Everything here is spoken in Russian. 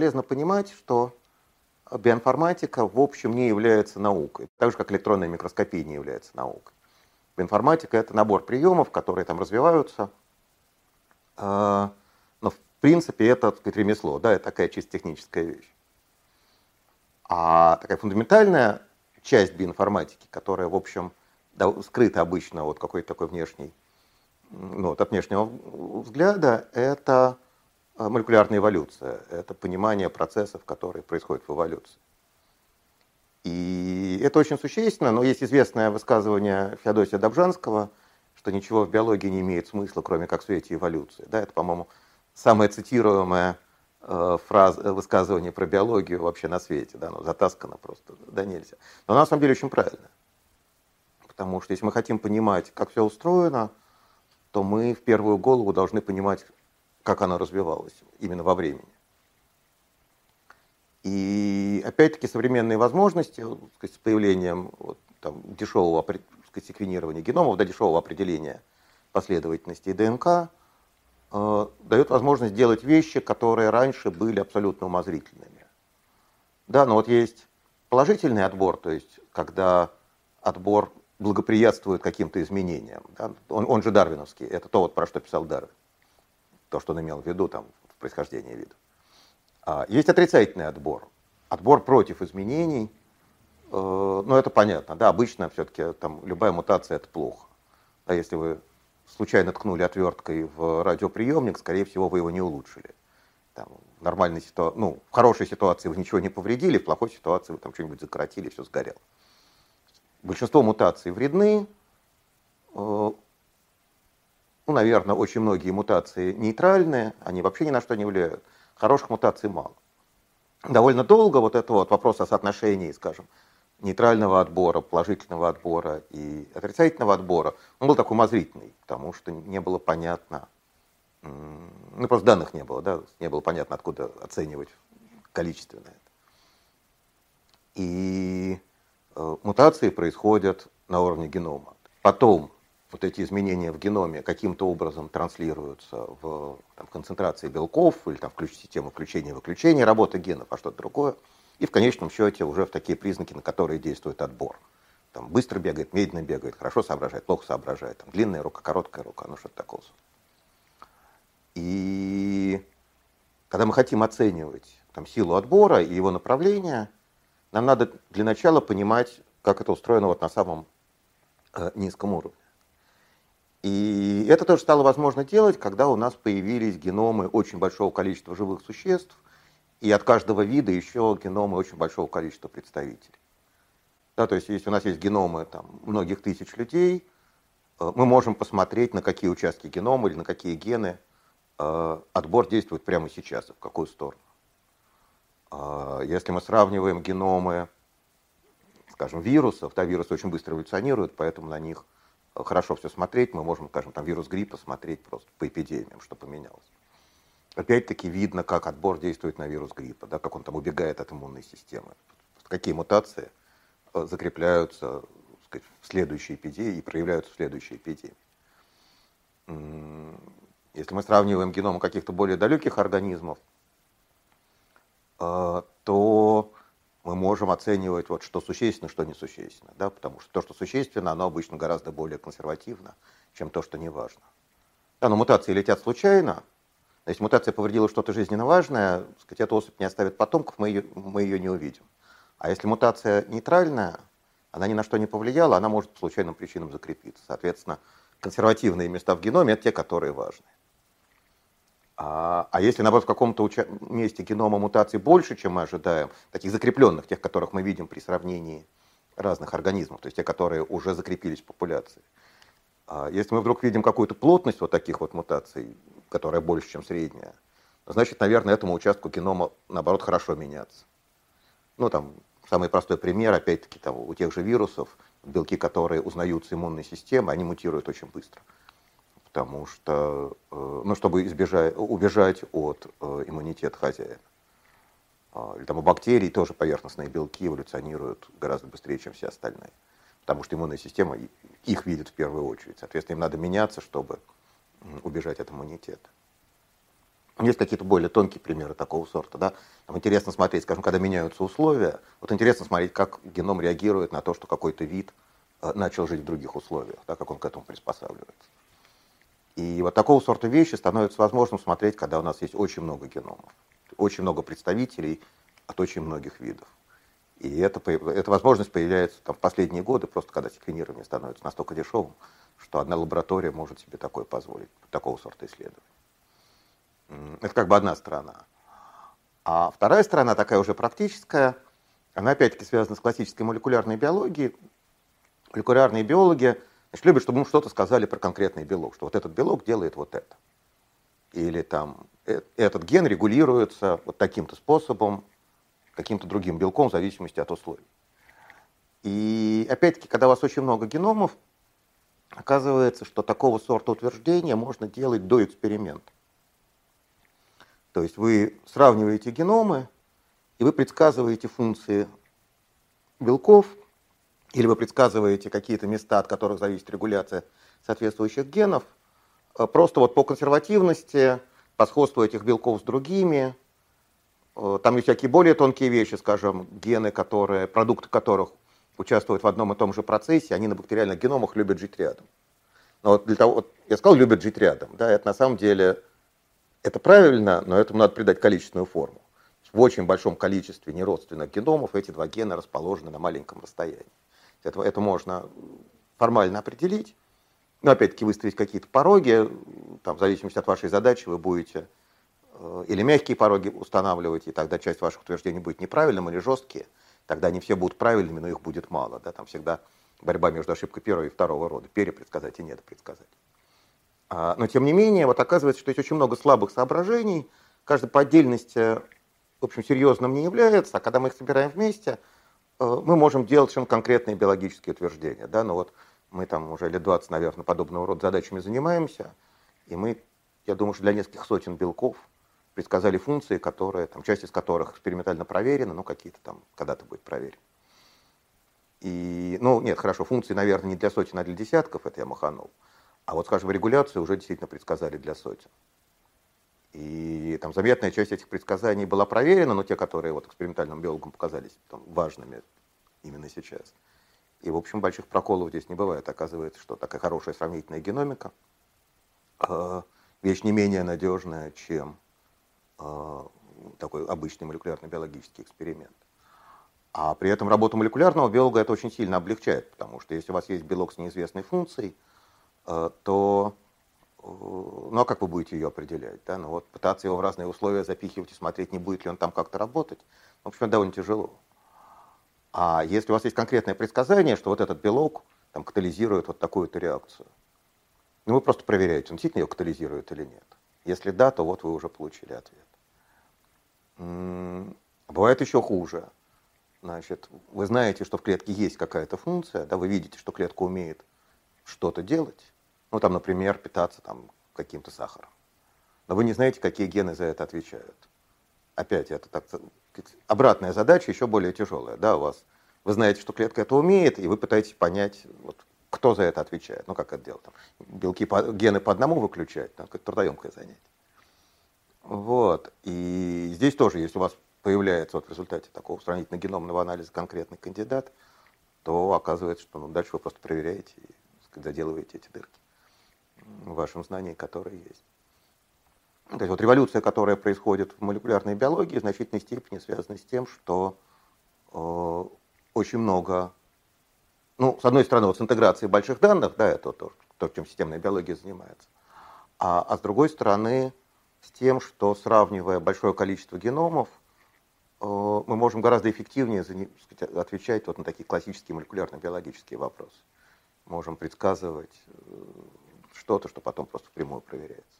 полезно понимать, что биоинформатика в общем не является наукой, так же как электронная микроскопия не является наукой. Биоинформатика это набор приемов, которые там развиваются, а, но в принципе это сказать, ремесло, да, это такая чисто техническая вещь. А такая фундаментальная часть биоинформатики, которая, в общем, скрыта обычно от какой-то такой внешней, ну, вот от внешнего взгляда, это молекулярная эволюция, это понимание процессов, которые происходят в эволюции. И это очень существенно, но есть известное высказывание Феодосия Добжанского, что ничего в биологии не имеет смысла, кроме как в свете эволюции. Да, это, по-моему, самое цитируемое э, фраз, э, высказывание про биологию вообще на свете. Да, ну, затаскано просто, да нельзя. Но на самом деле очень правильно. Потому что если мы хотим понимать, как все устроено, то мы в первую голову должны понимать, как она развивалась именно во времени. И опять-таки современные возможности сказать, с появлением вот, там, дешевого сказать, секвенирования геномов, да, дешевого определения последовательности ДНК, э, дает возможность делать вещи, которые раньше были абсолютно умозрительными. Да, но вот есть положительный отбор, то есть когда отбор благоприятствует каким-то изменениям. Да? Он, он же дарвиновский, это то, вот, про что писал Дарвин то, что он имел в виду там, в происхождении вида. А, есть отрицательный отбор. Отбор против изменений. Э, ну, это понятно. Да, обычно все-таки там любая мутация это плохо. Да, если вы случайно ткнули отверткой в радиоприемник, скорее всего, вы его не улучшили. Там, в нормальной ситуации, ну, в хорошей ситуации вы ничего не повредили, в плохой ситуации вы там что-нибудь закоротили, все сгорело. Большинство мутаций вредны, э, ну, наверное, очень многие мутации нейтральные, они вообще ни на что не влияют. Хороших мутаций мало. Довольно долго вот это вот вопрос о соотношении, скажем, нейтрального отбора, положительного отбора и отрицательного отбора, он был такой умозрительный, потому что не было понятно, ну просто данных не было, да, не было понятно, откуда оценивать количественно это. И э, мутации происходят на уровне генома. Потом вот эти изменения в геноме каким-то образом транслируются в там, концентрации белков или там, в систему включения-выключения работы генов, а что-то другое. И в конечном счете уже в такие признаки, на которые действует отбор. Там быстро бегает, медленно бегает, хорошо соображает, плохо соображает. Там, длинная рука, короткая рука, ну что-то такое. И когда мы хотим оценивать там, силу отбора и его направление, нам надо для начала понимать, как это устроено вот на самом э, низком уровне. И это тоже стало возможно делать, когда у нас появились геномы очень большого количества живых существ, и от каждого вида еще геномы очень большого количества представителей. Да, то есть если у нас есть геномы там, многих тысяч людей, э, мы можем посмотреть, на какие участки генома или на какие гены э, отбор действует прямо сейчас, в какую сторону. Э, если мы сравниваем геномы, скажем, вирусов, да, вирусы очень быстро эволюционируют, поэтому на них хорошо все смотреть, мы можем, скажем, там вирус гриппа смотреть просто по эпидемиям, что поменялось. Опять-таки видно, как отбор действует на вирус гриппа, да, как он там убегает от иммунной системы. Какие мутации э, закрепляются сказать, в следующей эпидемии и проявляются в следующей эпидемии. Если мы сравниваем геном каких-то более далеких организмов, э, то мы можем оценивать, вот, что существенно, что несущественно. Да? Потому что то, что существенно, оно обычно гораздо более консервативно, чем то, что не важно. Да, но мутации летят случайно. Если мутация повредила что-то жизненно важное, сказать, эта особь не оставит потомков, мы ее, мы ее не увидим. А если мутация нейтральная, она ни на что не повлияла, она может по случайным причинам закрепиться. Соответственно, консервативные места в геноме – это те, которые важны. А, а если, наоборот, в каком-то уча- месте генома мутаций больше, чем мы ожидаем, таких закрепленных, тех, которых мы видим при сравнении разных организмов, то есть те, которые уже закрепились в популяции. А если мы вдруг видим какую-то плотность вот таких вот мутаций, которая больше, чем средняя, значит, наверное, этому участку генома, наоборот, хорошо меняться. Ну, там, самый простой пример, опять-таки, там, у тех же вирусов, белки, которые узнаются иммунной системой, они мутируют очень быстро потому что, э, ну, чтобы избежать, убежать от э, иммунитета хозяина. А, или там у бактерий тоже поверхностные белки эволюционируют гораздо быстрее, чем все остальные. Потому что иммунная система их видит в первую очередь. Соответственно, им надо меняться, чтобы убежать от иммунитета. Есть какие-то более тонкие примеры такого сорта. Да? Там интересно смотреть, скажем, когда меняются условия, вот интересно смотреть, как геном реагирует на то, что какой-то вид э, начал жить в других условиях, да, как он к этому приспосабливается. И вот такого сорта вещи становится возможным смотреть, когда у нас есть очень много геномов, очень много представителей от очень многих видов. И это, эта возможность появляется там, в последние годы, просто когда секвенирование становится настолько дешевым, что одна лаборатория может себе такое позволить, такого сорта исследований. Это как бы одна сторона. А вторая сторона, такая уже практическая, она опять-таки связана с классической молекулярной биологией. Молекулярные биологи значит, любят, чтобы мы что-то сказали про конкретный белок, что вот этот белок делает вот это. Или там э, этот ген регулируется вот таким-то способом, каким-то другим белком в зависимости от условий. И опять-таки, когда у вас очень много геномов, оказывается, что такого сорта утверждения можно делать до эксперимента. То есть вы сравниваете геномы, и вы предсказываете функции белков, или вы предсказываете какие-то места, от которых зависит регуляция соответствующих генов, э, просто вот по консервативности, по сходству этих белков с другими, Э, там есть всякие более тонкие вещи, скажем, гены, которые, продукты которых участвуют в одном и том же процессе, они на бактериальных геномах любят жить рядом. Но вот для того, вот я сказал, любят жить рядом, да, это на самом деле, это правильно, но этому надо придать количественную форму. В очень большом количестве неродственных геномов эти два гена расположены на маленьком расстоянии. Это, это можно формально определить, но опять-таки выставить какие-то пороги, там, в зависимости от вашей задачи вы будете Э, или мягкие пороги устанавливаете, и тогда часть ваших утверждений будет неправильным, или жесткие, тогда они все будут правильными, но их будет мало. Да? Там всегда борьба между ошибкой первого и второго рода. Перепредсказать и недопредсказать. А, но тем не менее, вот оказывается, что есть очень много слабых соображений, каждый по отдельности, в общем, серьезным не является, а когда мы их собираем вместе, мы можем делать совершенно конкретные биологические утверждения. Да? Но вот мы там уже лет 20, наверное, подобного рода задачами занимаемся, и мы, я думаю, что для нескольких сотен белков – предсказали функции, которые, там, часть из которых экспериментально проверены, но какие-то там когда-то будет проверены. И, ну, нет, хорошо, функции, наверное, не для сотен, а для десятков, это я маханул. А вот, скажем, регуляцию уже действительно предсказали для сотен. И там заметная часть этих предсказаний была проверена, но те, которые вот экспериментальным биологам показались там, важными именно сейчас. И, в общем, больших проколов здесь не бывает. Оказывается, что такая хорошая сравнительная геномика э, вещь не менее надежная, чем Э, такой обычный молекулярно-биологический эксперимент. А при этом работу молекулярного биолога это очень сильно облегчает, потому что если у вас есть белок с неизвестной функцией, э, то ну а как вы будете ее определять? Да? Ну, вот пытаться его в разные условия запихивать и смотреть, не будет ли он там как-то работать, в общем, довольно тяжело. А если у вас есть конкретное предсказание, что вот этот белок там, катализирует вот такую-то реакцию, ну вы просто проверяете, он действительно ее катализирует или нет. Если да, то вот вы уже получили ответ. Бывает еще хуже. Значит, вы знаете, что в клетке есть какая-то функция, да, вы видите, что клетка умеет что-то делать, ну там, например, питаться там каким-то сахаром. Но вы не знаете, какие гены за это отвечают. Опять это так, обратная задача еще более тяжелая, да, у вас. Вы знаете, что клетка это умеет, и вы пытаетесь понять, вот, кто за это отвечает. Ну как это делать? Там, белки, по, гены по одному выключать, там, это трудоемкое занятие. Вот. И здесь тоже, если у вас появляется вот в результате такого сравнительно-геномного анализа конкретный кандидат, то оказывается, что ну, дальше вы просто проверяете и сказать, заделываете эти дырки в вашем знании, которые есть. То есть вот революция, которая происходит в молекулярной биологии, в значительной степени связана с тем, что э, очень много, ну, с одной стороны, вот с интеграцией больших данных, да, это то, то чем системная биология занимается, а, а с другой стороны, с тем, что сравнивая большое количество геномов, э, мы можем гораздо эффективнее сказать, отвечать вот на такие классические молекулярно-биологические вопросы. Можем предсказывать э, что-то, что потом просто впрямую проверяется.